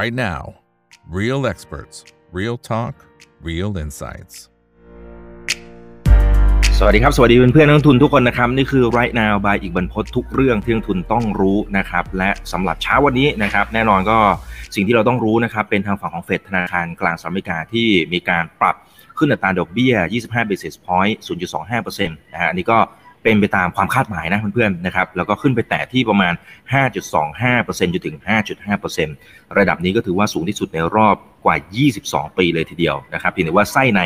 right now. Real experts, real talk, real insights. สวัสดีครับ สวัสดีเพื่อนๆนักลงทุนทุกคนนะครับ นี่คือ right now by อีกบรรพททุกเรื่องที่นักทุนต้องรู้นะครับ และสำหรับเช้าวันนี้นะครับ แน่นอนก็สิ่งที่เราต้องรู้นะครับ เป็นทางฝั่งของเฟดธนาคารกลางสหรัฐอเมริกาที่มีการปรับขึ้นอัตราดอกเบี้ย 25 basis point 0.25%นะฮะอันนี้ก็ เป็นไปตามความคาดหมายนะเพื่อนๆนะครับแล้วก็ขึ้นไปแตะที่ประมาณ 5.25%จนถึง 5.5%ระดับนี้ก็ถือว่าสูงที่สุดในรอบ กว่า 22 ปีเลยทีเดียวนะครับเพียงแต่ว่าไส้ใน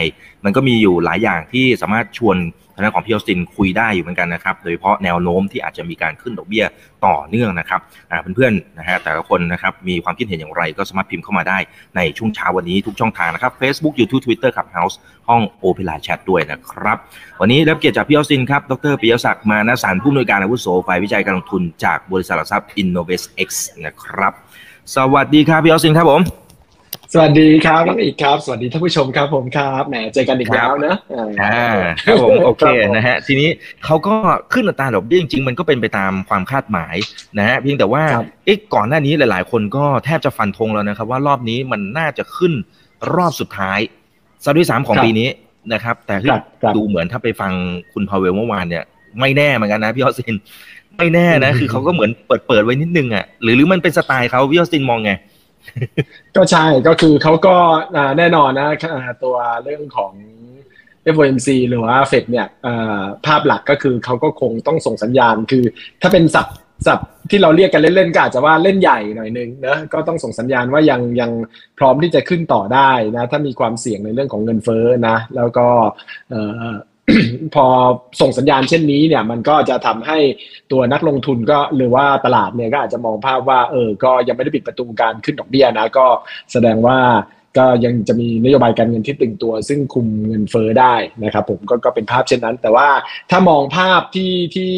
มันก็มีอยู่หลายอย่างที่สามารถชวนทางด้านของพี่ออสตินคุยได้อยู่เหมือนกันนะครับ โดยเฉพาะแนวโน้มที่อาจจะมีการขึ้นดอกเบี้ยต่อเนื่องนะครับเพื่อนๆนะฮะแต่ละคนนะครับมีความคิดเห็นอย่างไรก็สามารถพิมพ์เข้ามาได้ในช่วงเช้าวันนี้ทุกช่องทางนะครับ Facebook YouTube Twitter ขับ House ห้อง Open Line Chat ด้วยนะครับ วันนี้รับเกียรติจากพี่ออสตินครับ ดรปิยศักดิ์มานาสารผู้อำนวยการอาวุโสฝ่ายวิจัยการลงทุนจากบริษัทหลักทรัพย์ Innovate X นะครับ สวัสดีครับพี่ออสตินครับผมส วัสดีครับน้องอีกครับ สวัสดีท่านผู้ชมครับผมครับแหมเจอกันอีกแล้วนะอ่าครับผมโอเคนะฮะทีนี้เขาก็ขึ้นอัตราดอกเบี้ยจริงๆมันก็เป็นไปตามความคาดหมายนะฮะเพียงแต่ว่าเอ๊ะก่อนหน้านี้หลาย ๆ คนก็แทบจะฟันธงแล้วนะครับ ว่ารอบนี้มันน่าจะขึ้นรอบสุดท้ายซะด้วยสามของปีนี้นะครับ แต่ดูเหมือนถ้าไปฟังคุณพาวเวลเมื่อวานเนี่ย ไม่แน่เหมือนกันนะพี่ออสซินไม่แน่นะคือเขาก็เหมือนเปิดเปิดไว้นิดนึงอะหรือหรือมันเป็นสไตล์เขาพี่ออสซินมองไง ก็ใช่ก็คือเขาก็แน่นอนนะตัวเรื่องของ FOMC หรือว่าเฟดเนี่ยภาพหลักก็คือเขาก็คงต้องส่งสัญญาณ คือถ้าเป็นสับสับที่เราเรียกกันเล่นๆก็อาจจะว่าเล่นใหญ่หน่อยนึงนะก็ต้องส่งสัญญาณว่ายังยังพร้อมที่จะขึ้นต่อได้นะ ถ้ามีความเสี่ยงในเรื่องของเงินเฟ้อนะ แล้วก็ พอส่งสัญญาณเช่นนี้เนี่ยมันก็จะทำให้ตัวนักลงทุนก็หรือว่าตลาดเนี่ยก็อาจจะมองภาพว่าเออก็ยังไม่ได้ปิดประตูการขึ้นดอกเบี้ยนะก็แสดงว่าก็ยังจะมีนโยบายการเงินที่ตึงตัว ซึ่งคุมเงินเฟอ้อได้นะครับผมก็ก็เป็นภาพเช่นนั้น แต่ว่าถ้ามองภาพที่ที่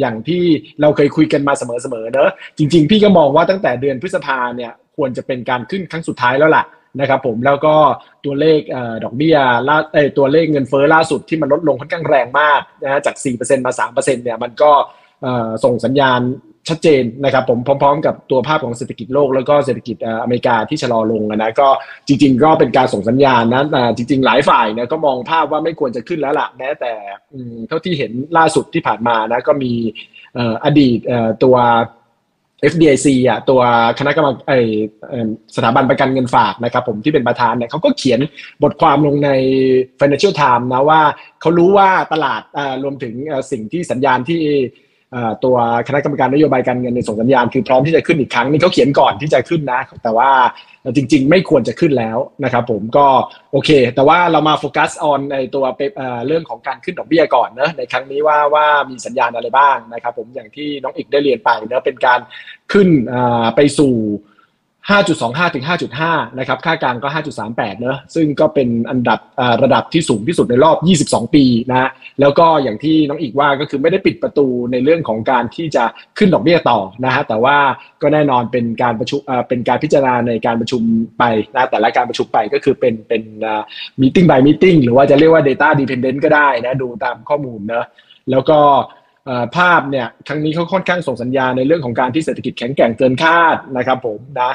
อย่างที่เราเคยคุยกันมาเสมอๆเนอะจริง ๆ พี่ก็มองว่าตั้งแต่เดือนพฤษภาเนี่ยควรจะเป็นการขึ้นครั้งสุดท้ายแล้วล่ะ นะครับผมแล้วก็ตัวเลขดอกเบี้ยล่าตัวเลขเงินเฟ้อล่าสุดที่มันลดลงค่อนข้างแรงมากนะจาก 4%มา 3%เนี่ยมันก็ส่งสัญญาณชัดเจนนะครับผมพร้อมๆ กับตัวภาพของเศรษฐกิจโลกแล้วก็เศรษฐกิจอเมริกาที่ชะลอลงนะก็จริง ๆ ก็เป็นการส่งสัญญาณนะจริง ๆ หลายฝ่ายเนี่ยก็มองภาพว่าไม่ควรจะขึ้นแล้วล่ะแม้แต่เท่าที่เห็นล่าสุดที่ผ่านมานะก็มีอดีตตัว FDIC อะตัวคณะกรรมการสถาบันประกันเงินฝากนะครับผมที่เป็นประธานเนี่ยเขาก็เขียนบทความลงใน Financial Times นะว่าเขารู้ว่าตลาดรวมถึงสิ่งที่สัญญาณที่ ตัวคณะกรรมการนโยบายการเงินในส่งสัญญาณคือพร้อมที่จะขึ้นอีกครั้งนี่เขาเขียนก่อนที่จะขึ้นนะ แต่ว่าจริง ๆ ไม่ควรจะขึ้นแล้วนะครับผมก็โอเค แต่ว่าเรามาโฟกัสออนในตัวเรื่องของการขึ้นดอกเบี้ยก่อนนะในครั้งนี้ว่าว่ามีสัญญาณอะไรบ้างนะครับผมอย่างที่น้องอีกได้เรียนไปนะเป็นการขึ้นไปสู่ 5.25 ถึง 5.5 นะครับ ค่ากลางก็ 5.38 เนอะซึ่งก็เป็นอันดับระดับที่สูงที่สุดในรอบ 22 ปีนะแล้วก็อย่างที่น้องอีกว่าก็คือไม่ได้ปิดประตูในเรื่องของการที่จะขึ้นดอกเบี้ยต่อนะฮะ แต่ว่าก็แน่นอนเป็นการประชุมเป็นการพิจารณาในการประชุมไปนะแต่ละการประชุมไปก็คือเป็นเป็นมีติ้ง by meeting หรือว่าจะเรียกว่า data dependent ก็ได้นะ ดูตามข้อมูลเนอะแล้วก็ ภาพเนี่ยครั้งนี้เขาค่อนข้างส่งสัญญาณในเรื่องของการที่เศรษฐกิจแข็งแกร่งเกินคาดนะครับผมนะ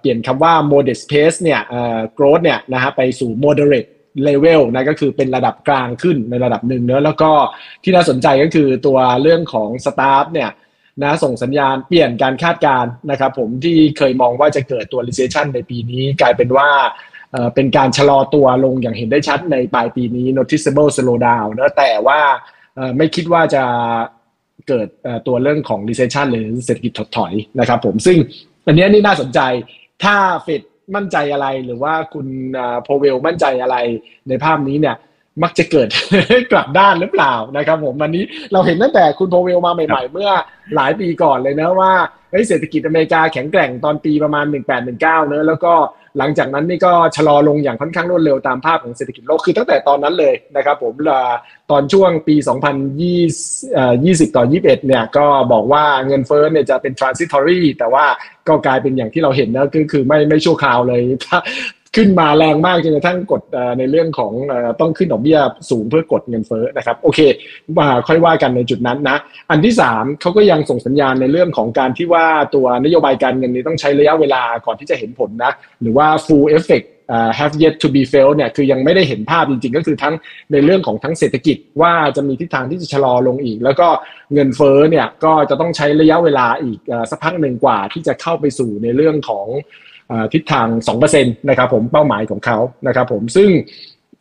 เปลี่ยนคำว่า modest pace เนี่ย growth เนี่ยนะฮะไปสู่ moderate level นะก็คือเป็นระดับกลางขึ้นในระดับหนึ่งเนอะแล้วก็ที่น่าสนใจก็คือตัวเรื่องของ staff เนี่ยนะส่งสัญญาณเปลี่ยนการคาดการณ์นะครับผมที่เคยมองว่าจะเกิดตัว recession ในปีนี้กลายเป็นว่าเป็นการชะลอตัวลงอย่างเห็นได้ชัดในปลายปีนี้ noticeable slowdown นะแต่ว่า ไม่คิดว่าจะเกิดตัวเรื่องของ recession หรือเศรษฐกิจถดถอยนะครับผมซึ่งอันนี้นี่น่าสนใจถ้าเฟดมั่นใจอะไรหรือว่าคุณโพเวลมั่นใจอะไรในภาพนี้เนี่ยมักจะเกิดกลับด้านหรือเปล่านะครับผมวันนี้เราเห็นตั้งแต่คุณโพเวลมาใหม่ ๆ เมื่อหลายปีก่อนเลยนะว่า เศรษฐกิจอเมริกาแข็งแกร่งตอนปีประมาณ 1819 เนอะแล้วก็หลังจากนั้นนี่ก็ชะลอลงอย่างค่อนข้างรวดเร็วตามภาพของเศรษฐกิจโลกคือตั้งแต่ตอนนั้นเลยนะครับผมตอนช่วงปี 2020 ต่อ 21 เนี่ยก็บอกว่าเงินเฟ้อเนี่ยจะเป็น transitory แต่ว่าก็กลายเป็นอย่างที่เราเห็นนะก็คือไม่ไม่ชั่วคราวเลย ขึ้นมาแรงมากจนกระทั่งกดในเรื่องของต้องขึ้นดอกเบี้ยสูงเพื่อกดเงินเฟ้อนะครับโอเคมาค่อยว่ากันในจุดนั้นนะ อันที่ 3เขาก็ยังส่งสัญญาณในเรื่องของการที่ว่าตัวนโยบายการเงินนี้ต้องใช้ระยะเวลาก่อนที่จะเห็นผลนะหรือว่า full effect have yet to be felt เนี่ยคือยังไม่ได้เห็นภาพจริงๆ ก็คือทั้งในเรื่องของทั้งเศรษฐกิจว่าจะมีทิศทางที่จะชะลอลงอีก แล้วก็เงินเฟ้อเนี่ยก็จะต้องใช้ระยะเวลาอีกสักพักหนึ่งกว่าที่จะเข้าไปสู่ในเรื่องของ ทิศทาง 2%นะครับผมเป้าหมายของเขานะครับผมซึ่ง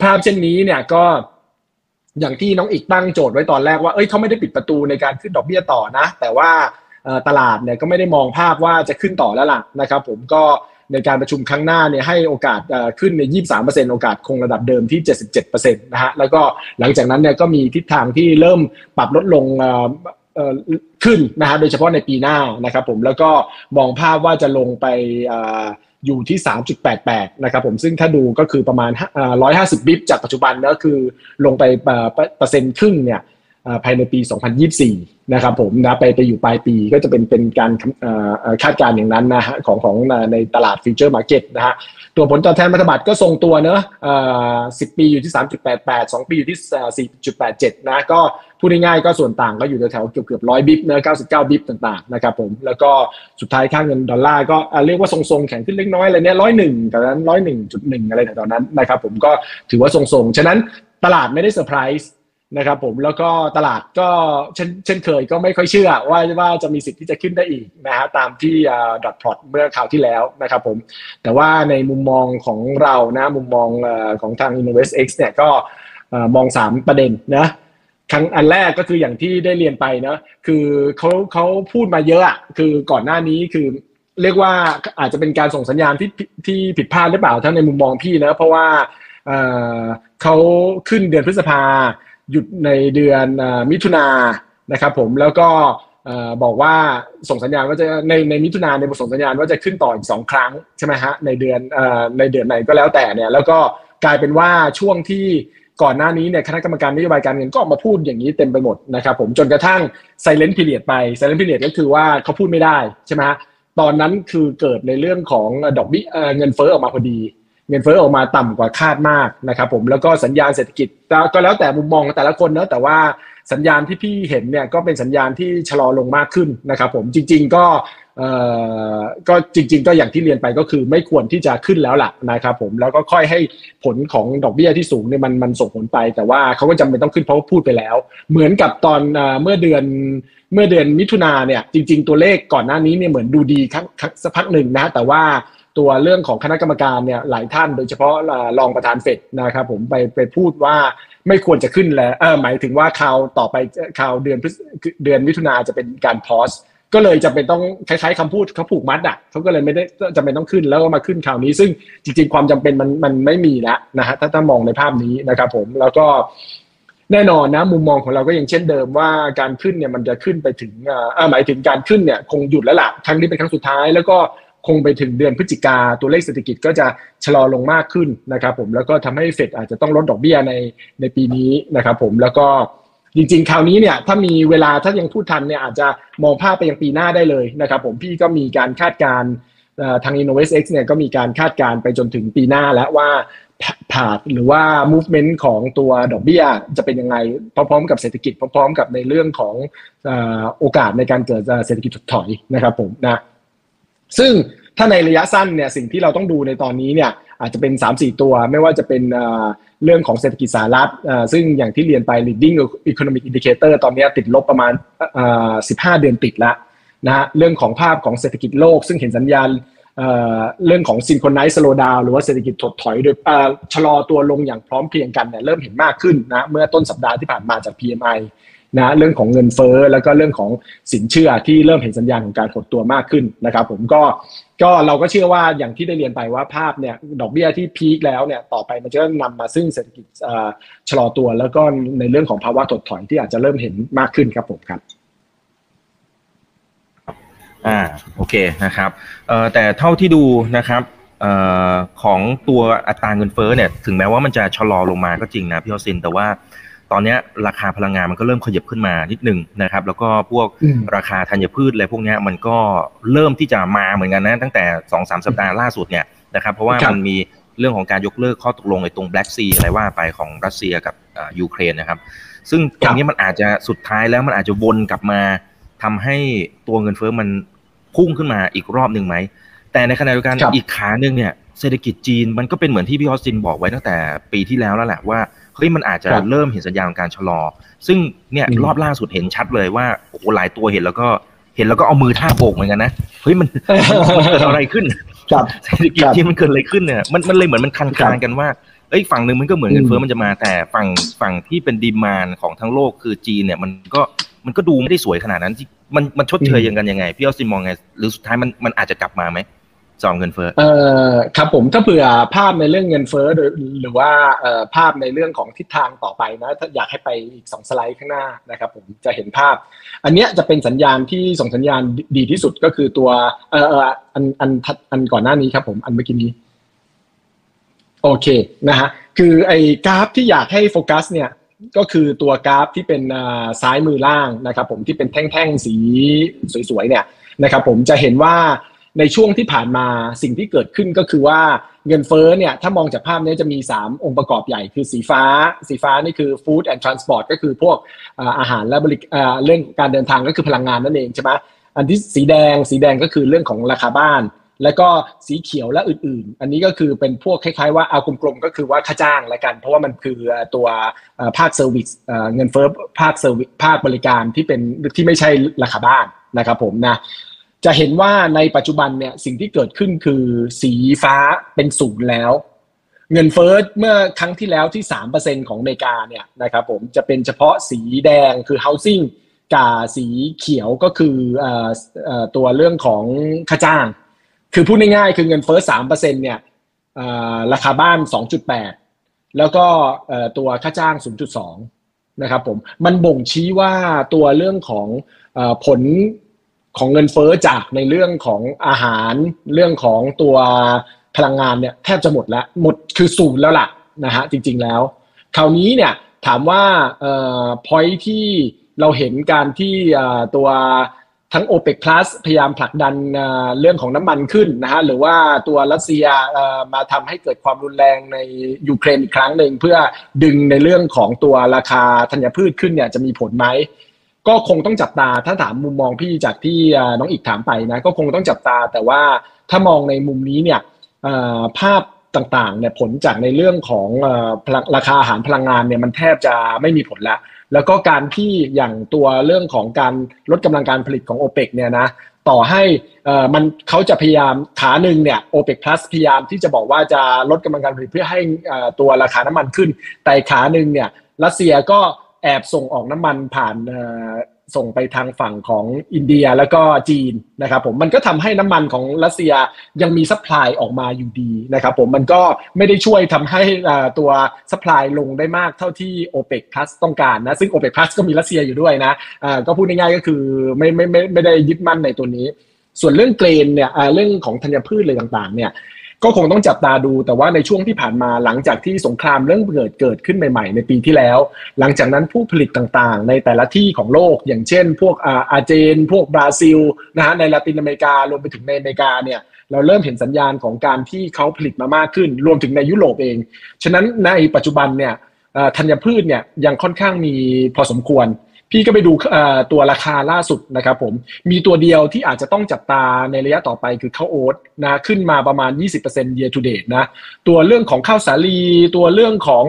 ภาพเช่นนี้เนี่ยก็อย่างที่น้องอีกตั้งโจทย์ไว้ตอนแรกว่าเอ้ยเขาไม่ได้ปิดประตูในการขึ้นดอกเบี้ยต่อนะ แต่ว่าตลาดเนี่ยก็ไม่ได้มองภาพว่าจะขึ้นต่อแล้วล่ะนะครับผมก็ในการประชุมครั้งหน้าเนี่ยให้โอกาสขึ้นใน 23%โอกาสคงระดับเดิมที่ 77%นะฮะแล้วก็หลังจากนั้นเนี่ยก็มีทิศทางที่เริ่มปรับลดลง ขึ้นนะฮะโดยเฉพาะในปีหน้านะครับผมแล้วก็มองภาพว่าจะลงไปอยู่ที่ 3.88 นะครับผมซึ่งถ้าดูก็คือประมาณ 150 บิปจากปัจจุบันก็คือลงไปเปอร์เซ็นต์ครึ่งเนี่ย ภายในปี 2024 นะครับผมนะไปไปอยู่ปลายปีก็จะเป็นเป็นการคาดการณ์อย่างนั้นนะฮะของของในตลาด futures market นะฮะตัวผลตอบแทนพันธบัตรก็ทรงตัวเนอะสิบปีอยู่ที่ 3.88 2 ปีอยู่ที่ 4.87 นะก็พูดง่ายๆก็ส่วนต่างก็อยู่แถวเกือบเกือบร้อย bip เนอะ99 บิปต่างๆนะครับผมแล้วก็สุดท้ายค่าเงินดอลลาร์ก็เรียกว่าทรงๆ แข็งขึ้นเล็กน้อยอะไรเนี้ยร้อยหนึ่งแต่นั้นร้อยหนึ่งจุดหนึ่งอะไรแถวนั้นนะครับผมก็ถือว่าทรงๆ ฉะนั้นตลาดไม่ได้เซอร์ไพรส์ นะครับผมแล้วก็ตลาดก็เช่นเช่นเคยก็ไม่ค่อยเชื่อว่าว่าจะมีสิทธิ์ที่จะขึ้นได้อีกนะฮะตามที่ดอทพอตเมื่อข่าวที่แล้วนะครับผมแต่ว่าในมุมมองของเรานะมุมมองของทาง InvestX เนี่ยก็มอง 3 ประเด็นนะครั้งอันแรกก็คืออย่างที่ได้เรียนไปนะคือเขาเขาพูดมาเยอะอะคือก่อนหน้านี้คือเรียกว่าอาจจะเป็นการส่งสัญญาณที่ที่ผิดพลาดหรือเปล่าถ้าในมุมมองพี่นะเพราะว่าเขาขึ้นเดือนพฤษภา หยุดในเดือนมิถุนานะครับผมแล้วก็บอกว่าส่งสัญญาณว่าจะในในมิถุนาในบทส่งสัญญาณว่าจะขึ้นต่ออีกสองครั้งใช่ไหมฮะในเดือนในเดือนไหนก็แล้วแต่เนี่ยแล้วก็กลายเป็นว่าช่วงที่ก่อนหน้านี้เนี่ยคณะกรรมการนโยบายการเงินก็ออกมาพูดอย่างนี้เต็มไปหมดนะครับผมจนกระทั่งไซเลนต์พีเรียดไปไซเลนต์พีเรียดก็คือว่าเขาพูดไม่ได้ใช่ไหมฮะตอนนั้นคือเกิดในเรื่องของดอกเบี้ยเงินเฟ้อออกมาพอดี เงินเฟ้อออกมาต่ำกว่าคาดมากนะครับผมแล้วก็สัญญาณเศรษฐกิจก็แล้วแต่มุมมองแต่ละคนเนะแต่ว่าสัญญาณที่พี่เห็นเนี่ยก็เป็นสัญญาณที่ชะลอลงมากขึ้นนะครับผมจริง ๆก็เอ่อก็จริง ๆ ก็อย่างที่เรียนไปก็คือไม่ควรที่จะขึ้นแล้วล่ะนะครับผมแล้วก็ค่อยให้ผลของดอกเบี้ยที่สูงเนี่ยมันมันส่งผลไป แต่ว่าเขาก็จำเป็นต้องขึ้นเพราะาพูดไปแล้ว เหมือนกับตอนเมื่อเดือนเมื่อเดือนมิถุนาเนี่ยจริง ๆ ตัวเลขก่อนหน้านี้เนี่ยเหมือนดูดีครับสักพักหนึ่งนะแต่ว่า ตัวเรื่องของคณะกรรมการเนี่ยหลายท่านโดยเฉพาะรองประธานเฟดนะครับผมไปไปพูดว่าไม่ควรจะขึ้นแล้วเออหมายถึงว่าคราวต่อไปคราวเดือนเดือนมิถุนาจะเป็นการพอสก็เลยจะเป็นต้องคล้ายๆคำพูดเขาผูกมัดอะเขาก็เลยไม่ได้จำเป็นต้องขึ้นแล้วก็มาขึ้นคราวนี้ ซึ่งจริง ๆ ความจำเป็นมันมันไม่มีแล้วนะฮะถ้าถ้ามองในภาพนี้นะครับผมแล้วก็แน่นอนนะมุมมองของเราก็ยังเช่นเดิมว่าการขึ้นเนี่ยมันจะขึ้นไปถึงอ่าหมายถึงการขึ้นเนี่ยคงหยุดแล้วล่ะครั้งนี้เป็นครั้งสุดท้าย แล้วก็ คงไปถึงเดือนพฤศจิกาตัวเลขเศรษฐกิจก็จะชะลอลงมากขึ้นนะครับผมแล้วก็ทำให้เฟดอาจจะต้องลดดอกเบี้ยในในปีนี้นะครับผมแล้วก็จริงๆ คราวนี้เนี่ยถ้ามีเวลาถ้ายังพูดทันเนี่ยอาจจะมองภาพไปยังปีหน้าได้เลยนะครับผมพี่ก็มีการคาดการทาง InnovestX เนี่ยก็มีการคาดการไปจนถึงปีหน้าแล้วว่าผ่าหรือว่า movement ของตัวดอกเบี้ยจะเป็นยังไงพร้อมๆกับเศรษฐกิจพร้อมๆ กับในเรื่องของโอกาสในการเกิดเศรษฐกิจถดถอยนะครับผมนะซึ่ง ถ้าในระยะสั้นเนี่ยสิ่งที่เราต้องดูในตอนนี้เนี่ยอาจจะเป็น 3-4 ตัว ไม่ว่าจะเป็นเรื่องของเศรษฐกิจสหรัฐซึ่งอย่างที่เรียนไป leading economic indicator ตอนนี้ติดลบประมาณ 15 เดือนติดแล้วนะฮะเรื่องของภาพของเศรษฐกิจโลก ซึ่งเห็นสัญญาณเรื่องของ synchronize slow down หรือว่าเศรษฐกิจถดถอยโดยชะลอตัวลงอย่างพร้อมเพรียงกันเนี่ยเริ่มเห็นมากขึ้นนะเมื่อต้นสัปดาห์ที่ผ่านมาจาก PMI นะเรื่องของเงินเฟ้อแล้วก็เรื่องของสินเชื่อที่เริ่มเห็นสัญญาณของการหดตัวมากขึ้นนะครับ ผมก็ ก็เราก็เชื่อว่าอย่างที่ได้เรียนไปว่าภาพเนี่ยดอกเบี้ยที่พีคแล้วเนี่ยต่อไปมันจะนำมาซึ่งเศรษฐกิจชะลอตัว แล้วก็ในเรื่องของภาวะถดถอยที่อาจจะเริ่มเห็นมากขึ้นครับผมครับอ่าโอเคนะครับเอ่อแต่เท่าที่ดูนะครับเอ่อของตัวอัตราเงินเฟ้อเนี่ยถึงแม้ว่ามันจะชะลอลงมาก็จริงนะพี่ฮอซินแต่ว่า ตอนนี้ราคาพลังงานมันก็เริ่มขยับขึ้นมานิดนึงนะครับ แล้วก็พวกราคาธัญพืชอะไรพวกนี้มันก็เริ่มที่จะมาเหมือนกันนะตั้งแต่สองสามสัปดาห์ล่าสุดเนี่ยนะครับเพราะว่ามันมีเรื่องของการยกเลิกข้อตกลงในตรงแบล็กซีอะไรว่าไปของรัสเซียกับยูเครนนะครับ ซึ่งตรงนี้มันอาจจะสุดท้ายแล้วมันอาจจะวนกลับมาทำให้ตัวเงินเฟ้อมันพุ่งขึ้นมาอีกรอบหนึ่งไหม แต่ในขณะเดียวกันอีกขาหนึ่งเนี่ยเศรษฐกิจจีนมันก็เป็นเหมือนที่พี่ออสตินบอกไว้ตั้งแต่ปีที่แล้วแล้วแหละว่า เฮ้ยมันอาจจะเริ่มเห็นสัญญาณของการชะลอ ซึ่งเนี่ยรอบล่าสุดเห็นชัดเลยว่าโอ้โหหลายตัวเห็นแล้วก็เห็นแล้วก็เอามือท่าโบกเหมือนกันนะเฮ้ยมันมันเกิดอะไรขึ้นเศรษฐกิจจีนมันเกิดอะไรขึ้นเนี่ยมันมันเลยเหมือนมันคันคานกันว่าเอ้ยฝั่งหนึ่งมันก็เหมือนเงินเฟ้อมันจะมาแต่ฝั่งฝั่งที่เป็นดีมานของทั้งโลกคือจีนเนี่ยมันก็มันก็ดูไม่ได้สวยขนาดนั้นที่มันมันชดเชยยังกันยังไง พี่ออสซิมองไง หรือสุดท้ายมันมันอาจจะกลับมาไหม สองเงินเฟ้อเออครับผมถ้าเผื่อภาพในเรื่องเงินเฟ้อหรือว่าภาพในเรื่องของทิศทางต่อไปนะถ้าอยากให้ไปอีกสองสไลด์ข้างหน้านะครับผมจะเห็นภาพ อันเนี้ยจะเป็นสัญญาณที่ส่งสัญญาณดีที่สุดก็คือตัวเอออันอันอันก่อนหน้านี้ครับผมอันเมื่อกี้นี้โอเคนะฮะคือไอ้กราฟที่อยากให้โฟกัสเนี่ยก็คือตัวกราฟที่เป็นซ้ายมือล่างนะครับผมที่เป็นแท่งๆสีสวยๆเนี่ยนะครับผมจะเห็นว่า ในช่วงที่ผ่านมาสิ่งที่เกิดขึ้นก็คือว่าเงินเฟ้อเนี่ยถ้ามองจากภาพนี้จะมี 3 องค์ประกอบใหญ่คือสีฟ้า สีฟ้านี่คือ food and transport ก็คือพวกอาหารและบริเรื่องการเดินทางก็คือพลังงานนั่นเองใช่ไหมอันที่สีแดงสีแดงก็คือเรื่องของราคาบ้าน แล้วก็สีเขียวและอื่น ๆ อันนี้ก็คือเป็นพวกคล้าย ๆ ว่าเอากลมๆก็คือว่าค่าจ้างละกัน เพราะว่ามันคือตัวภาค service เงินเฟ้อภาค service ภาคบริการที่เป็นที่ไม่ใช่ราคาบ้านนะครับผมนะ จะเห็นว่าในปัจจุบันเนี่ยสิ่งที่เกิดขึ้นคือสีฟ้าเป็นศูนย์แล้ว เงินเฟ้อเมื่อครั้งที่แล้วที่สามเปอร์เซ็นของอเมริกาเนี่ยนะครับผมจะเป็นเฉพาะสีแดงคือ housing กับสีเขียวก็คือตัวเรื่องของค่าจ้าง คือพูดง่ายๆคือเงินเฟ้อสามเนี่ยราคาบ้านสองจุดแปดแล้วก็ตัวค่าจ้าง 0.2 นะครับผมมันบ่งชี้ว่าตัวเรื่องของผล ของเงินเฟอ้อจากในเรื่องของอาหารเรื่องของตัวพลังงานเนี่ยแทบจะหมดแล้วหมดคือศูนย์แล้วล่ะนะฮะจริงๆแล้ว คราวนี้เนี่ยถามว่าเอ่อพอยที่เราเห็นการที่ตัวทั้ง o p e ป Plus พยายามผลักดันเรื่องของน้ำมันขึ้นนะฮะหรือว่าตัวรัสเซียมาทำให้เกิดความรุนแรงในยูเครนอีกครั้งหนึ่งเพื่อดึงในเรื่องของตัวราคาธัญพืชขึ้นเนี่ยจะมีผลไหม ก็คงต้องจับตาถ้าถามมุมมองพี่จากที่น้องอีกถามไปนะก็คงต้องจับตา แต่ว่าถ้ามองในมุมนี้เนี่ยภาพต่างๆเนี่ยผลจากในเรื่องของราคาอาหารพลังงานเนี่ยมันแทบจะไม่มีผลแล้ว แล้วก็การที่อย่างตัวเรื่องของการลดกำลังการผลิตของโอเปกเนี่ยนะต่อให้มันเขาจะพยายามขาหนึ่งเนี่ยโอเปกพลัสพยายามที่จะบอกว่าจะลดกำลังการผลิตเพื่อให้ตัวราคาน้ำมันขึ้น แต่ขาหนึ่งเนี่ยรัสเซียก็ แอบส่งออกน้ำมันผ่านส่งไปทางฝั่งของอินเดียแล้วก็จีนนะครับผมมันก็ทำให้น้ำมันของรัสเซียยังมี supply ออกมาอยู่ดีนะครับผมมันก็ไม่ได้ช่วยทำให้ตัว supply ลงได้มากเท่าที่ o p e ป Plus ต้องการนะซึ่ง o p e ป Plus ก็มีรัสเซียอยู่ด้วยนะก็พูดง่ายๆก็คือไม่ไม่ไม่ไม่ได้ยึดมั่นในตัวนี้ ส่วนเรื่อง grain เนี่ยเรื่องของธัญพืชอะไรต่างๆเนี่ย ก็คงต้องจับตาดูแต่ว่าในช่วงที่ผ่านมาหลังจากที่สงครามเรื่องเกิดเกิดขึ้นใหม่ๆ ในปีที่แล้ว หลังจากนั้นผู้ผลิตต่างๆ ในแต่ละที่ของโลก อย่างเช่น พวกอาร์เจน พวกบราซิลนะฮะในลาตินอเมริการวมไปถึงในอเมริกาเนี่ยเราเริ่มเห็นสัญญาณของการที่เขาผลิตมามากขึ้น รวมถึงในยุโรปเอง ฉะนั้นในปัจจุบันเนี่ยธัญพืชเนี่ยยังค่อนข้างมีพอสมควร พี่ก็ไปดูตัวราคาล่าสุดนะครับผมมีตัวเดียวที่อาจจะต้องจับตาในระยะต่อไปคือข้าวโอ๊ตนะขึ้นมาประมาณ 20% year to date นะตัวเรื่องของข้าวสาลีตัวเรื่องของ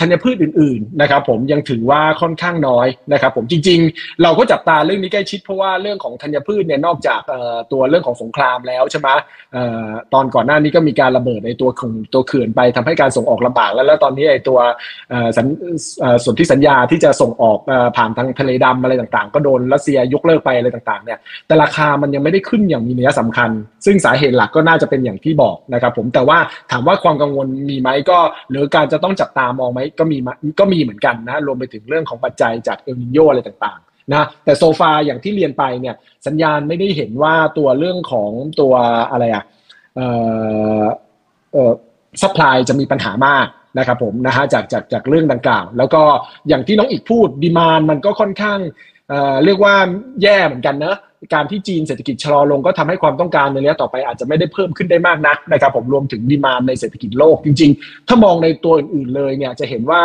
ธัญพืชอื่นๆนะครับผมยังถือว่าค่อนข้างน้อยนะครับผมจริงๆ เราก็จับตาเรื่องนี้ใกล้ชิดเพราะว่าเรื่องของธัญพืชเนี่ยนอกจากตัวเรื่องของสงครามแล้วใช่ไหมตอนก่อนหน้านี้ก็มีการระเบิดในตัวของตัวเขื่อนไปทำให้การส่งออกลำบากแล้วแล้วตอนนี้ไอ้ตัวส่วนที่สัญญาที่จะส่งออกผ่านทางทะเลดำอะไรต่างๆ ก็โดนรัสเซียยกเลิกไปอะไรต่างๆเนี่ยแต่ราคามันยังไม่ได้ขึ้นอย่างมีนัยสำคัญ ซึ่งสาเหตุหลักก็น่าจะเป็นอย่างที่บอกนะครับผมแต่ว่าถามว่าความกังวลมีไหมก็หรือการจะต้องจับตามองไหมก็มีก็มีเหมือนกันนะรวมไปถึงเรื่องของปัจจัยจากเอลนีโญอะไรต่างๆนะแต่ so far อย่างที่เรียนไปเนี่ยสัญญาณไม่ได้เห็นว่าตัวเรื่องของตัวอะไรอะเอ่อเอ่อ supply จะมีปัญหามากนะครับผมนะฮะจากจากจากเรื่องดังกล่าว แล้วก็อย่างที่น้องอีกพูด demand มันก็ค่อนข้างเอ่อเรียกว่าแย่เหมือนกันเนะ การที่จีนเศรษฐกิจชะลอลงก็ทำให้ความต้องการในระยะต่อไปอาจจะไม่ได้เพิ่มขึ้นได้มากนักนะครับผมรวมถึง demand ในเศรษฐกิจโลกจริง ๆ ถ้ามองในตัวอื่นๆเลยเนี่ยจะเห็นว่า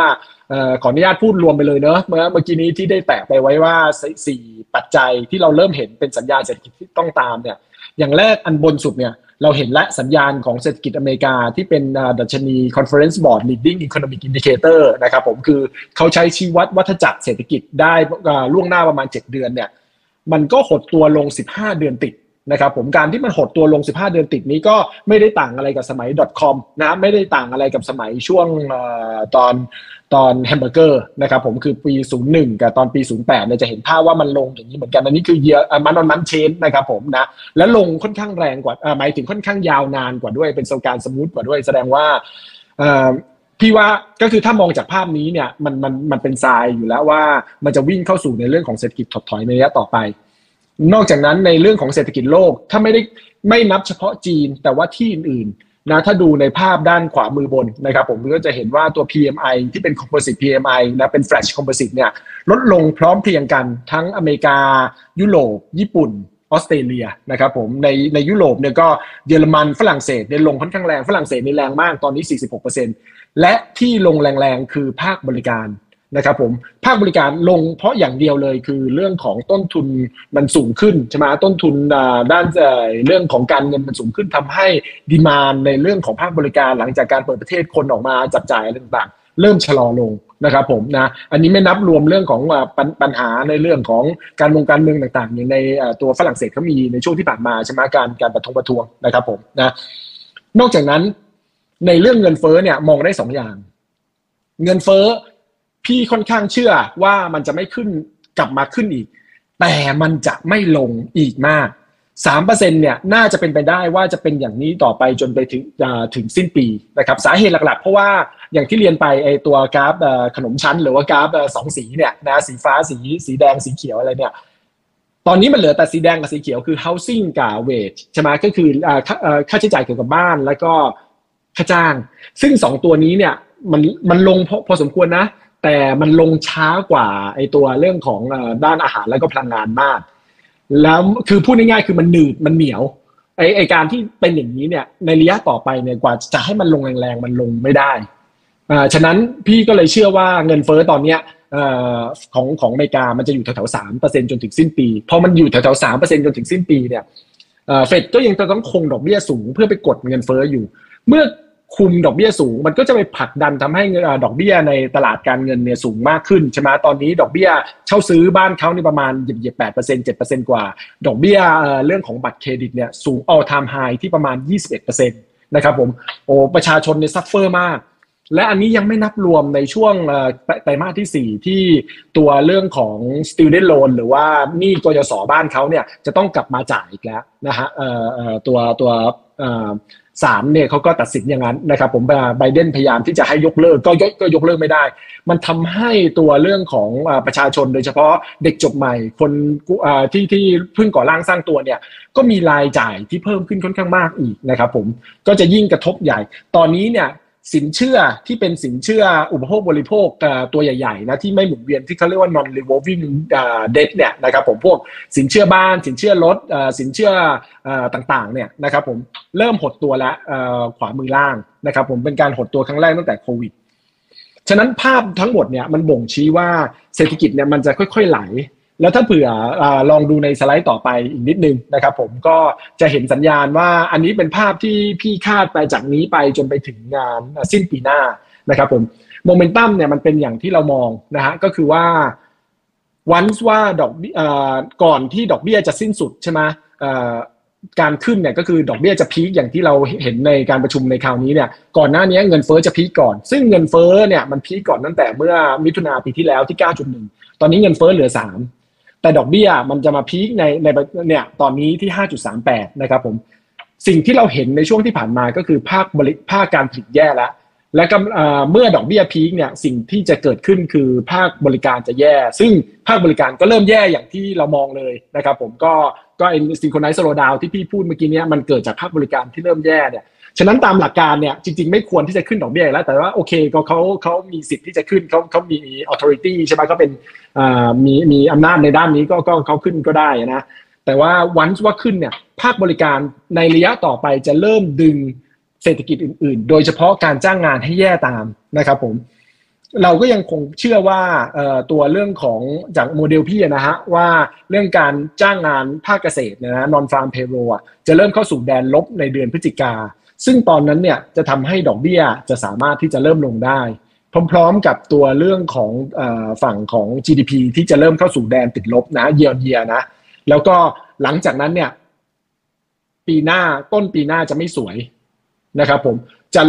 ขออนุญาตพูดรวมไปเลยเนอะเมื่อเมื่อกี้นี้ที่ได้แตะไปไว้ว่าสี่ปัจจัยที่เราเริ่มเห็นเป็นสัญญาณเศรษฐกิจที่ต้องตามเนี่ยอย่างแรกอันบนสุดเนี่ยเราเห็นและสัญญาณของเศรษฐกิจอเมริกาที่เป็นดัชนี Conference Board Leading Economic Indicator นะครับผมคือเขาใช้ชี้วัดวัฏจักรเศรษฐกิจได้ล่วงหน้าประมาณ 7 เดือนเนี่ย มันก็หดตัวลง 15 เดือนติดนะครับผมการที่มันหดตัวลง 15 เดือนติดนี้ก็ไม่ได้ต่างอะไรกับสมัย .com นะไม่ได้ต่างอะไรกับสมัยช่วงตอนตอนแฮมเบอร์เกอร์นะครับผมคือปี 01 กับตอนปี 08เนี่ยจะเห็นภาพว่ามันลงอย่างนี้เหมือนกันอันนี้คือเยอะมันอนมันเชนนะครับผมนะและลงค่อนข้างแรงกว่าหมายถึงค่อนข้างยาวนานกว่าด้วยเป็นโซการสมูทกว่าด้วย แสดงว่า พี่ว่าก็คือถ้ามองจากภาพนี้เนี่ยมันมันมันเป็นทรายอยู่แล้วว่ามันจะวิ่งเข้าสู่ในเรื่องของเศรษฐกิจถดถอยในระยะต่อไป นอกจากนั้นในเรื่องของเศรษฐกิจโลกถ้าไม่ได้ไม่นับเฉพาะจีนแต่ว่าที่อื่นๆนะถ้าดูในภาพด้านขวามือบนนะครับผมก็จะเห็นว่าตัว PMI ที่เป็น Composite PMI นะเป็น Flash Composite เนี่ยลดลงพร้อมเพรียงกันทั้งอเมริกา ยุโรป ญี่ปุ่นออสเตรเลียนะครับผมในในยุโรปเนี่ยก็เยอรมันฝรั่งเศสเนี่ยลงค่อนข้างแรงฝรั่งเศสนี่แรงมากตอนนี้ 46% และที่ลงแรงๆคือภาคบริการนะครับผมภาคบริการลงเพราะอย่างเดียวเลยคือเรื่องของต้นทุนมันสูงขึ้นใช่ไหมต้นทุนด้านเรื่องของการเงินมันสูงขึ้นทำให้ดีมานในเรื่องของภาคบริการหลังจากการเปิดประเทศคนออกมาจับจ่ายอะไรต่างๆ เริ่มชะลอลงนะครับผมนะอันนี้ไม่นับรวมเรื่องของปัญหาในเรื่องของการวงการเมืองต่างๆอย่างในตัวฝรั่งเศสเขามีในช่วงที่ผ่านมาใช่ไหมการการประท้วงประท้วงนะครับผมนะนอกจากนั้น ในเรื่องเงินเฟ้อเนี่ยมองได้สองอย่าง เงินเฟ้อพี่ค่อนข้างเชื่อว่ามันจะไม่ขึ้นกลับมาขึ้นอีก แต่มันจะไม่ลงอีกมากสามเปอร์เซ็นเนี่ยน่าจะเป็นไปได้ว่าจะเป็นอย่างนี้ต่อไปจนไปถึงถึงสิ้นปีนะครับสาเหตุหลักๆ เพราะว่าอย่างที่เรียนไปไอตัวกราฟขนมชั้น หรือว่ากราฟสองสีเนี่ยนะสีฟ้าสีสีแดงสีเขียวอะไรเนี่ยตอนนี้มันเหลือแต่สีแดงกับสีเขียวคือ housing กับ wage ใช่ไหมก็คือค่าใช้จ่ายเกี่ยวกับบ้านแล้วก็ ค่าจ้าง ซึ่งสองตัวนี้เนี่ยมันมันลงพอพอสมควรนะ แต่มันลงช้ากว่าไอตัวเรื่องของด้านอาหารแล้วก็พลังงานมาก แล้วคือพูดง่ายๆคือมันหนืดมันเหนียวไอไอการที่เป็นอย่างนี้เนี่ยในระยะต่อไปเนี่ยกว่าจะให้มันลงแรงๆมันลงไม่ได้อ่าฉะนั้นพี่ก็เลยเชื่อว่าเงินเฟ้อตอนเนี้ยของของอเมริกามันจะอยู่แถวๆสามเปอร์เซ็นจนถึงสิ้นปี พอมันอยู่แถวๆสามเปอร์เซ็นจนถึงสิ้นปีเนี่ยเฟดก็ยังจะต้องคงดอกเบี้ยสูงเพื่อไปกดเงินเฟ้ออยู่ เมื่อ คุมดอกเบี้ยสูง มันก็จะไปผลักดันทำให้ดอกเบี้ยในตลาดการเงินเนี่ยสูงมากขึ้นใช่ไหมตอนนี้ดอกเบี้ยเช่าซื้อบ้านเขาในประมาณเหยียบแปดเปอร์เซ็นต์เจ็ดเปอร์เซ็นต์กว่า ดอกเบี้ยเรื่องของบัตรเครดิตเนี่ยสูง all time high ที่ประมาณยี่สิบเอ็ดเปอร์เซ็นต์นะครับผมโอ้ประชาชนเนี่ย suffer มากและอันนี้ยังไม่นับรวมในช่วงไตรมาสที่ 4 ที่ตัวเรื่องของ student loan หรือว่านี่กยศบ้านเขาเนี่ยจะต้องกลับมาจ่ายอีกแล้วนะฮะตัวตัว ศาลเนี่ยเขาก็ตัดสินอย่างนั้นนะครับ ผมไบเดนพยายามที่จะให้ยกเลิกก็ยกก็ยกเลิกไม่ได้ มันทำให้ตัวเรื่องของประชาชนโดยเฉพาะเด็กจบใหม่ คนที่ที่เพิ่งก่อร่างสร้างตัวเนี่ย ก็มีรายจ่ายที่เพิ่มขึ้นค่อนข้างมากอีกนะครับ ผมก็จะยิ่งกระทบใหญ่ ตอนนี้เนี่ย สินเชื่อที่เป็นสินเชื่ออุปโภคบริโภคตัวใหญ่ๆนะที่ไม่หมุนเวียนที่เขาเรียกว่า non revolving debt เนี่ยนะครับผมพวกสินเชื่อบ้าน สินเชื่อรถสินเชื่อต่างๆเนี่ยนะครับผมเริ่มหดตัวแล้วขวามือล่างนะครับผมเป็นการหดตัวครั้งแรกตั้งแต่โควิดฉะนั้นภาพทั้งหมดเนี่ยมันบ่งชี้ว่าเศรษฐกิจเนี่ยมันจะค่อยๆไหล แล้วถ้าเผื่ออลองดูในสไลด์ต่อไปอีกนิดนึงนะครับผมก็จะเห็นสัญญาณว่าอันนี้เป็นภาพที่พี่คาดไปจากนี้ไปจนไปถึงงานสิ้นปีหน้านะครับผมโมเมนตัมเนี่ยมันเป็นอย่างที่เรามองนะฮะก็คือว่าวันว่าดอกก่อนที่ดอกเบี้ยจะสิ้นสุดใช่ไหมการขึ้นเนี่ยก็คือดอกเบี้ยจะพีคอย่างที่เราเห็นในการประชุมในคราวนี้เนี่ยก่อนหน้านี้เงินเฟอ้อจะพีคก่อน ซึ่งเงินเฟอ้อเนี่ยมันพีคก่อนตั้งแต่เมื่อมิถุนาปีที่แล้วที่ 9.1 ตอนนี้เงินเฟอ้อเหลือ 3 แต่ดอกเบี้ยมันจะมาพีคในในเนี่ยตอนนี้ที่ 5.38 นะครับผมสิ่งที่เราเห็นในช่วงที่ผ่านมาก็คือภาคบริภาคการผลิตแย่แล้วและเมื่อดอกเบี้ยพีคเนี่ยสิ่งที่จะเกิดขึ้นคือภาคบริการจะแย่ ซึ่งภาคบริการก็เริ่มแย่อย่างที่เรามองเลยนะครับผมก็ก็ไอ้ซิงโครไนซ์โลดาวที่พี่พูดเมื่อกี้เนี้มันเกิดจากภาคบริการที่เริ่มแย่เนี่ย ฉะนั้นตามหลักการเนี่ยจริง ๆ ไม่ควรที่จะขึ้นดอกเบี้ยแล้ว แต่ว่าโอเคก็เขาเขามีสิทธิ์ที่จะขึ้นเขาเขามี authority ใช่ไหมเขาเป็นมีมีอำนาจในด้านนี้ก็ก็เขาขึ้นก็ได้นะแต่ว่าวันว่าขึ้นเนี่ยภาคบริการในระยะต่อไปจะเริ่มดึงเศรษฐกิจอื่น ๆ โดยเฉพาะการจ้างงานให้แย่ตามนะครับผมเราก็ยังคงเชื่อว่าตัวเรื่องของจากโมเดลพี่นะฮะว่าเรื่องการจ้างงานภาคเกษตรนะนอนฟาร์มเพโรจะเริ่มเข้าสู่แดนลบในเดือนพฤศจิกา ซึ่งตอนนั้นเนี่ยจะทำให้ดอกเบี้ยจะสามารถที่จะเริ่มลงได้ พร้อมๆกับตัวเรื่องของอฝั่งของ GDP ที่จะเริ่มเข้าสู่แดนติดลบนะเยียร์เยียนะ แล้วก็หลังจากนั้นเนี่ยปีหน้าต้นปีหน้าจะไม่สวยนะครับผมจะ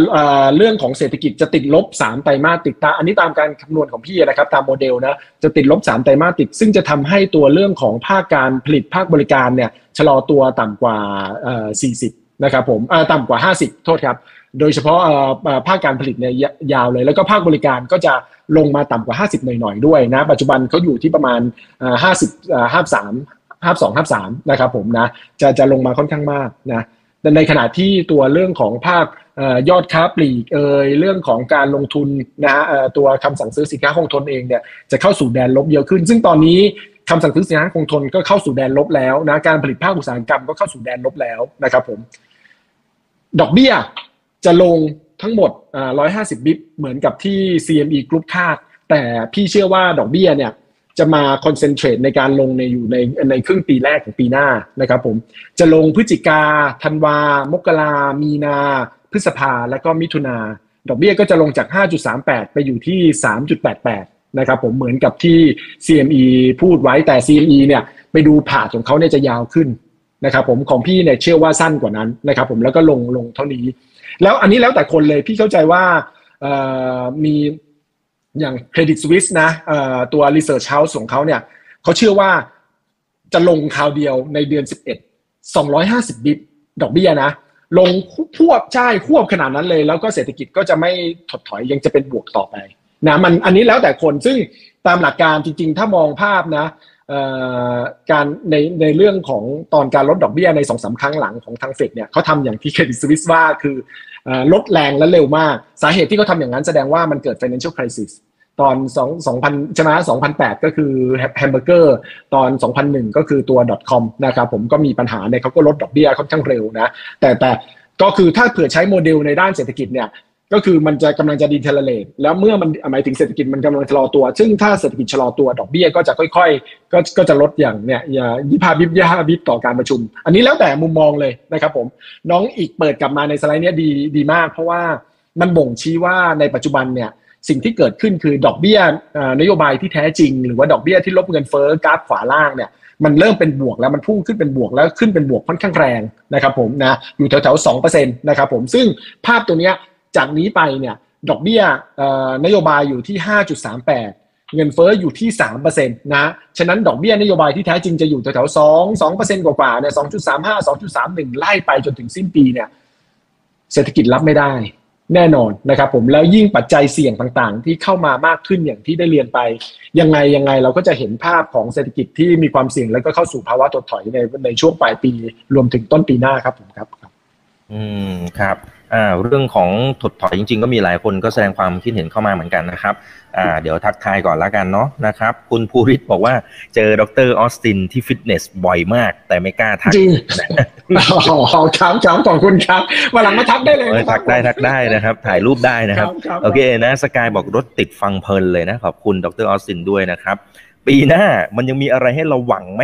เรื่องของเศรษฐกิจจะติดลบ3ไตรมาสติดตาอันนี้ตามการคำนวณของพี่นะครับตามโมเดลนะจะติดลบ3ไตรมาสติด ซึ่งจะทำให้ตัวเรื่องของภาคการผลิตภาคบริการเนี่ยชะลอตัวต่ำกว่า 40 นะครับผมต่ำกว่า 50 โทษครับ โดยเฉพาะภาคการผลิตเนี่ยยาวเลย แล้วก็ภาคบริการก็จะลงมาต่ำกว่า 50 หน่อยๆด้วยนะ ปัจจุบันเขาอยู่ที่ประมาณ 50 53 52 53นะครับผมนะ จะจะลงมาค่อนข้างมากนะในขณะที่ตัวเรื่องของภาคยอดค้าปลีกเอยเรื่องของการลงทุนนะฮะตัวคำสั่งซื้อสินค้าคงทนเองเนี่ยจะเข้าสู่แดนลบเยอะขึ้น ซึ่งตอนนี้คำสั่งซื้อสินค้าคงทนก็เข้าสู่แดนลบแล้วนะการผลิตภาคอุตสาหกรรมก็เข้าสู่แดนลบแล้วนะครับผม ดอกเบี้ยจะลงทั้งหมด 150 บิปเหมือนกับที่ CME Group คาด แต่พี่เชื่อว่าดอกเบี้ยเนี่ยจะมาคอนเซนเทรตในการลงในอยู่ในในครึ่งปีแรกของปีหน้านะครับผม จะลงพฤศจิกาธันวา มกรา มีนา พฤษภา และก็มิถุนา ดอกเบี้ยก็จะลงจาก 5.38 ไปอยู่ที่ 3.88 นะครับผมเหมือนกับที่ CME พูดไว้แต่ CME เนี่ยไปดูผ่าของเขาเนี่ยจะยาวขึ้น นะครับผมของพี่เนี่ยเชื่อว่าสั้นกว่านั้นนะครับผมแล้วก็ลงลงเท่านี้ แล้วอันนี้แล้วแต่คนเลยพี่เข้าใจว่ามีอย่าง Credit Suisse นะตัว Research House ของเขาเนี่ยเขาเชื่อว่าจะลงคราวเดียวในเดือน 11 250 บิตดอกเบี้ยนะ ลงควบใช่ควบขนาดนั้นเลย แล้วก็เศรษฐกิจก็จะไม่ถดถอยยังจะเป็นบวกต่อไปนะมันอันนี้แล้วแต่คนซึ่งตามหลักการจริง ๆ ถ้ามองภาพนะ การในในเรื่องของตอนการลดดอกเบี้ยในสองสามครั้งหลังของทางเฟดเนี่ยเขาทำอย่างที่เครดิตสวิสว่าคือลดแรงและเร็วมาก สาเหตุที่เขาทำอย่างนั้นแสดงว่ามันเกิด financial crisis ตอน2 2000ใช่ไหม2008 ก็คือแฮมเบอร์เกอร์ตอน 2001 ก็คือตัว .com นะครับผมก็มีปัญหาเนี่ยเขาก็ลดดอกเบี้ยค่อนข้างเร็วนะแต่แต่ก็คือถ้าเผื่อใช้โมเดลในด้านเศรษฐกิจเนี่ย ก็คือมันจะกำลังจะ deteriorate แล้วเมื่อมันหมายถึงเศรษฐกิจมันกำลังชะลอตัว ซึ่งถ้าเศรษฐกิจชะลอตัวดอกเบี้ยก็จะค่อยๆ ก็ก็จะลดอย่างเนี่ยยี่ห้า bip ยี่ห้า bip ต่อการประชุม อันนี้แล้วแต่มุมมองเลยนะครับผมน้องอีกเปิดกลับมาในสไลด์นี้ดีดีมาก เพราะว่ามันบ่งชี้ว่าในปัจจุบันเนี่ยสิ่งที่เกิดขึ้นคือดอกเบี้ยนโยบายที่แท้จริง หรือว่าดอกเบี้ยที่ลบเงินเฟ้อกราฟขวาล่างเนี่ยมันเริ่มเป็นบวกแล้วมันพุ่งขึ้นเป็นบวกแล้วขึ้นเป็นบวกค่อนข้างแรงนะครับผมนะอยู่แถวๆสองเปอร์เซ็นต์นะครับผมซึ่งภาพตัวเนี้ย จากนี้ไปเนี่ยดอกเบี้ยนโยบายอยู่ที่ 5.38 เงินเฟ้ออยู่ที่3%นะฉะนั้นดอกเบี้ยนโยบายที่แท้จริงจะอยู่แถวๆ2 2%กว่าๆเนี่ย2.35 2.31 ไล่ไปจนถึงสิ้นปีเนี่ยเศรษฐกิจรับไม่ได้แน่นอนนะครับผมแล้วยิ่งปัจจัยเสี่ยงต่างๆ ที่เข้ามามากขึ้นอย่างที่ได้เรียนไป ยังไงยังไงเราก็จะเห็นภาพของเศรษฐกิจที่มีความเสี่ยงแล้วก็เข้าสู่ภาวะถดถอยในในช่วงปลายปีรวมถึงต้นปีหน้าครับผมครับ อืมครับ อ่าเรื่องของถดถอยจริง ๆ ก็มีหลายคนก็แสดงความคิดเห็นเข้ามาเหมือนกันนะครับอ่าเดี๋ยวทักทายก่อนแล้วกันเนาะนะครับ คุณภูริศบอกว่าเจอดรออสตินที่ฟิตเนสบ่อยมาก แต่ไม่กล้าทักจริงอ๋อครับครับขอบคุณครับมาหลังมาทักได้เลยทักได้ทักได้นะครับ ถ่ายรูปได้นะครับ โอเคนะสกายบอกรถติดฟังเพลินเลยนะขอบคุณดรออสตินด้วยนะครับ ปีหน้ามันยังมีอะไรให้เราหวังไหม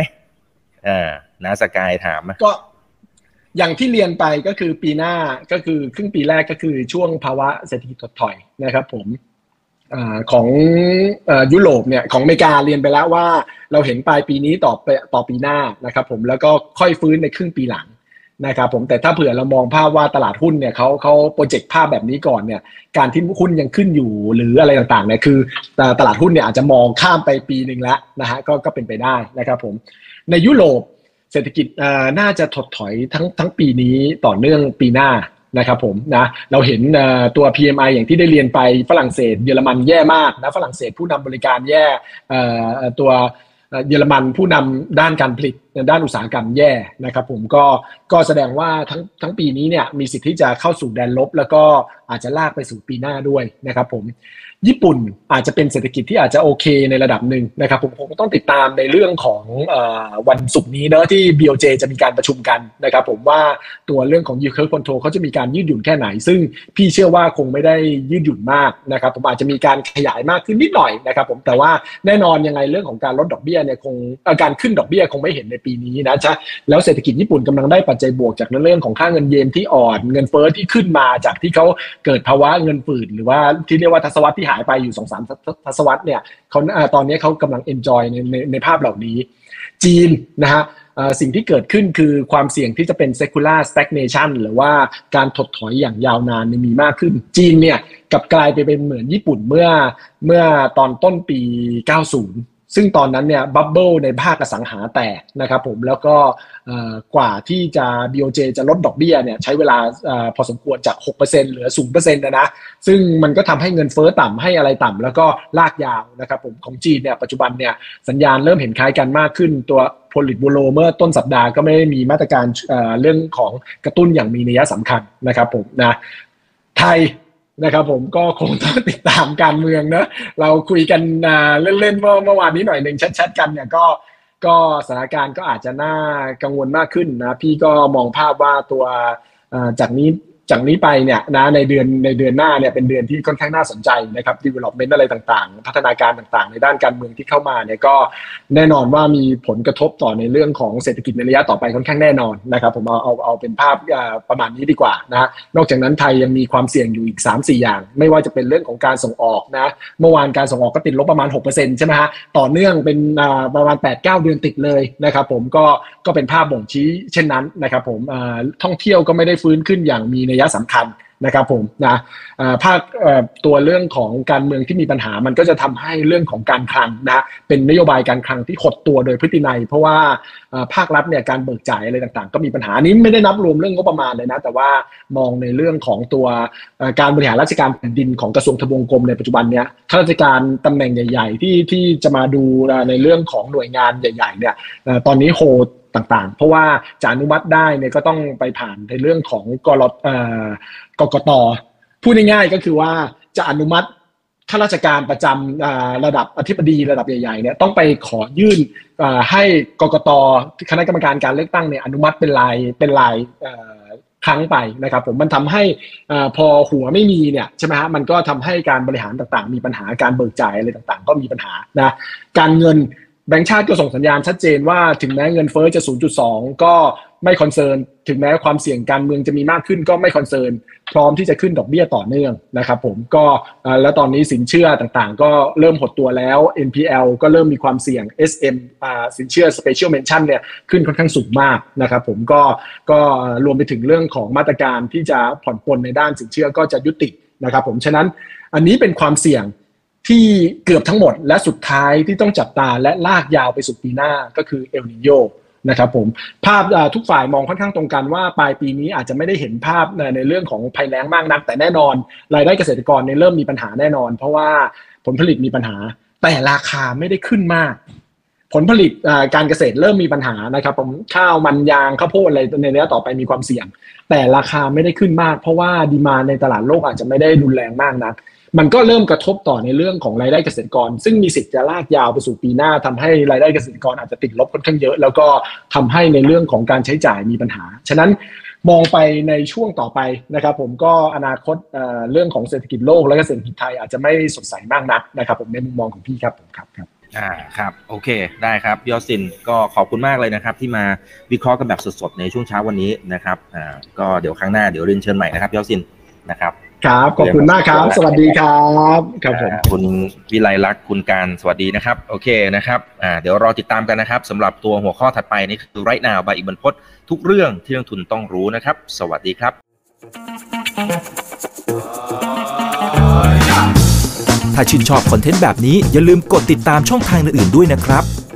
อ่านะสกายถามก็ อย่างที่เรียนไปก็คือปีหน้าก็คือครึ่งปีแรกก็คือช่วงภาวะเศรษฐกิจถดถอยนะครับผมอของยุโรปเนี่ยของอเมริกาเรียนไปแล้วว่า เราเห็นปลายปีนี้ต่อไปต่อปีหน้านะครับผมแล้วก็ค่อยฟื้นในครึ่งปีหลังนะครับผมแต่ถ้าเผื่อเรามองภาพว่าตลาดหุ้นเนี่ยเขาเขาโปรเจกต์ภาพแบบนี้ก่อนเนี่ยการที่หุ้นยังขึ้นอยู่หรืออะไรต่างๆเนี่ยคือตลาดหุ้นเนี่ยอาจจะมองข้ามไปปีหนึ่งแล้วนะฮะก็ก็เป็นไปได้นะครับผมในยุโรป เศรษฐกิจน่าจะถดถอยทั้งทั้งปีนี้ต่อเนื่องปีหน้านะครับผมนะเราเห็นตัว PMI อย่างที่ได้เรียนไปฝรั่งเศส เยอรมันแย่มากนะฝรั่งเศสผู้นำบริการแย่ตัวเยอรมันผู้นำด้านการผลิตด้านอุตสาหกรรมแย่นะครับผมก็ก็แสดงว่าทั้งทั้งปีนี้เนี่ยมีสิทธิ์ที่จะเข้าสู่แดนลบ แล้วก็อาจจะลากไปสู่ปีหน้าด้วยนะครับผม ญี่ปุ่นอาจจะเป็นเศรษฐกิจที่อาจจะโอเคในระดับหนึ่งนะครับผมคงต้องติดตามในเรื่องของอวันศุกร์นี้เนอะที่ BOJ จะมีการประชุมกันนะครับผมว่าตัวเรื่องของ yield curve control เขาจะมีการยืดหยุ่นแค่ไหน ซึ่งพี่เชื่อว่าคงไม่ได้ยืดหยุ่นมากนะครับผมอาจจะมีการขยายมากขึ้นนิดหน่อยนะครับผมแต่ว่าแน่นอนยังไงเรื่องของการลดดอกเบี้ยเนี่ยคงการขึ้นดอกเบี้ยคงไม่เห็นในปีนี้นะจ๊ะแล้วเศรษฐกิจญี่ปุ่นกำลังได้ปัจจัยบวกจากเรื่องของค่าเงินเยนที่อ่อนเงินเฟ้อที่ขึ้นมาจากที่เขาเกิดภาวะเงินฝืดหรือว่าที่เรียกว่าทศวรรษที่หายไปอยู่สองสามทศวรรษเนี่ยเขาตอนนี้เขากำลัง enjoy ในในในภาพเหล่านี้ จีนนะฮะสิ่งที่เกิดขึ้นคือความเสี่ยงที่จะเป็น secular stagnation หรือว่าการถดถอยอย่างยาวนานมีมากขึ้น จีนเนี่ยกับกลายไปเป็นเหมือนญี่ปุ่นเมื่อเมื่อตอนต้นปี 90 ซึ่งตอนนั้นเนี่ย bubble ในภาคอสังหาแตกนะครับผมแล้วก็กว่าที่จะ BOJ จะลดดอกเบี้ยเนี่ยใช้เวลาพอสมควรจาก 6%เหลือ 0%นะนะซึ่งมันก็ทำให้เงินเฟ้อต่ำให้อะไรต่ำแล้วก็ลากยาวนะครับผมของจีนเนี่ยปัจจุบันเนี่ยสัญญาณเริ่มเห็นคล้ายกันมากขึ้นตัวพลิตบูโรเมื่อต้นสัปดาห์ก็ไม่ได้มีมาตรการเรื่องของกระตุ้นอย่างมีนัยสำคัญนะครับผมนะไทย นะครับผมก็คงต้องติดตามการเมืองเนะเราคุยกันเล่นๆเมื่อวานนี้หน่อยหนึ่งชัดๆกันเนี่ยก็ก็สถานการณ์ก็อาจจะน่ากังวลมากขึ้นนะพี่ก็มองภาพว่าตัวจากนี้ จากนี้ไปเนี่ยนะในเดือนในเดือนหน้าเนี่ยเป็นเดือนที่ค่อนข้างน่าสนใจนะครับ development อะไรต่างๆ พัฒนาการต่างๆ ในด้านการเมืองที่เข้ามาเนี่ยก็แน่นอนว่ามีผลกระทบต่อในเรื่องของเศรษฐกิจในระยะต่อไปค่อนข้างแน่นอนนะครับผมเอาเอาเอาเป็นภาพประมาณนี้ดีกว่านะนอกจากนั้นไทยยังมีความเสี่ยงอยู่อีก 3-4 อย่าง ไม่ว่าจะเป็นเรื่องของการส่งออกนะเมื่อวานการส่งออกก็ติดลบประมาณ6%ใช่ไหมฮะต่อเนื่องเป็นประมาณ 8-9 เดือนติดเลยนะครับผมก็ก็เป็นภาพบ่งชี้เช่นนั้นนะครับผมท่องเที่ยวก็ไม่ได้ฟื้นขึ้นอย่างมีนัยสำคัญนะครับผมนะภาคตัวเรื่องของการเมืองที่มีปัญหามันก็จะทำให้เรื่องของการคลังนะเป็นนโยบายการคลังที่หดตัวโดยพฤตินัย เพราะว่าภาครัฐเนี่ยการเบิกจ่ายอะไรต่างๆ ก็มีปัญหานี้ไม่ได้นับรวมเรื่องงบประมาณเลยนะ แต่ว่ามองในเรื่องของตัวการบริหารราชการแผ่นดินของกระทรวงทบวงกรมในปัจจุบันเนี้ยข้าราชการตำแหน่งใหญ่ ๆ ที่ที่จะมาดูในเรื่องของหน่วยงานใหญ่ๆเนี่ยตอนนี้โหด ต่างๆ เพราะว่าจะอนุมัติได้เนี่ยก็ต้องไปผ่านในเรื่องของกรกกตพูดง่ายๆก็คือว่าจะอนุมัติข้าราชการประจำระดับอธิบดีระดับใหญ่ๆเนี่ยต้องไปขอยื่นให้กกตคณะกรรมการการเลือกตั้งเนี่ยอนุมัติเป็นลายเป็นลายครั้งไปนะครับผมมันทำให้พอหัวไม่มีเนี่ยใช่ไหมฮะมันก็ทำให้การบริหารต่างๆ มีปัญหาการเบิกจ่ายอะไรต่างๆ ก็มีปัญหานะการเงิน แบงก์ชาติก็ส่งสัญญาณชัดเจนว่าถึงแม้เงินเฟ้อจะ 0.2 ก็ไม่ concern ถึงแม้ความเสี่ยงการเมืองจะมีมากขึ้นก็ไม่ concern พร้อมที่จะขึ้นดอกเบี้ยต่อเนื่องนะครับผม ก็แล้วตอนนี้สินเชื่อต่างๆ ก็เริ่มหดตัวแล้ว NPL ก็เริ่มมีความเสี่ยง SM สินเชื่อ Special Mention เนี่ยขึ้นค่อนข้างสูงมากนะครับผม ก็ก็รวมไปถึงเรื่องของมาตรการที่จะผ่อนปลนในด้านสินเชื่อก็จะยุตินะครับผม ฉะนั้นอันนี้เป็นความเสี่ยง ที่เกือบทั้งหมดและสุดท้ายที่ต้องจับตาและลากยาวไปสุดปีหน้าก็คือเอลนิโยนะครับผมภาพทุกฝ่ายมองค่อนข้างตรงกันว่าปลายปีนี้อาจจะไม่ได้เห็นภาพในเรื่องของภัยแล้งมากนัก แต่แน่นอน รายได้เกษตรกรเนี่ยเริ่มมีปัญหาแน่นอน เพราะว่าผลผลิตมีปัญหา แต่ราคาไม่ได้ขึ้นมาก ผลผลิตการเกษตรเริ่มมีปัญหานะครับผมข้าวมันยางข้าวโพดอะไรในระยะต่อไปมีความเสี่ยง แต่ราคาไม่ได้ขึ้นมาก เพราะว่าดีมาในตลาดโลกอาจจะไม่ได้รุนแรงมากนัก มันก็เริ่มกระทบต่อในเรื่องของรายได้เกษตรกร ซึ่งมีสิทธิ์จะลากยาวไปสู่ปีหน้าทำให้รายได้เกษตรกรอาจจะติดลบค่อนข้างเยอะ แล้วก็ทำให้ในเรื่องของการใช้จ่ายมีปัญหา ฉะนั้นมองไปในช่วงต่อไปนะครับผมก็อนาคตเรื่องของเศรษฐกิจโลกและเศรษฐกิจไทยอาจจะไม่สดใสมากนักนะครับผมในมุมมองของพี่ครับผมครับครับอ่าครับโอเคได้ครับยอสินก็ขอบคุณมากเลยนะครับ ที่มาวิเคราะห์กันแบบสดๆในช่วงเช้าวันนี้นะครับอ่าก็เดี๋ยวครั้งหน้าเดี๋ยวเรียนเชิญใหม่นะครับยอสินนะครับ ครับ ขอบคุณมากครับ สวัสดีครับครับผมคุณวิไลลักษณ์คุณการสวัสดีนะครับ โอเคนะครับอ่าเดี๋ยวรอติดตามกันนะครับสำหรับตัวหัวข้อถัดไปนี่คือไรนาวใบอีกบรรพททุกเรื่องที่นักทุนต้องรู้นะครับ สวัสดีครับ ถ้าชื่นชอบคอนเทนต์แบบนี้อย่าลืมกดติดตามช่องทางอื่นๆด้วยนะครับ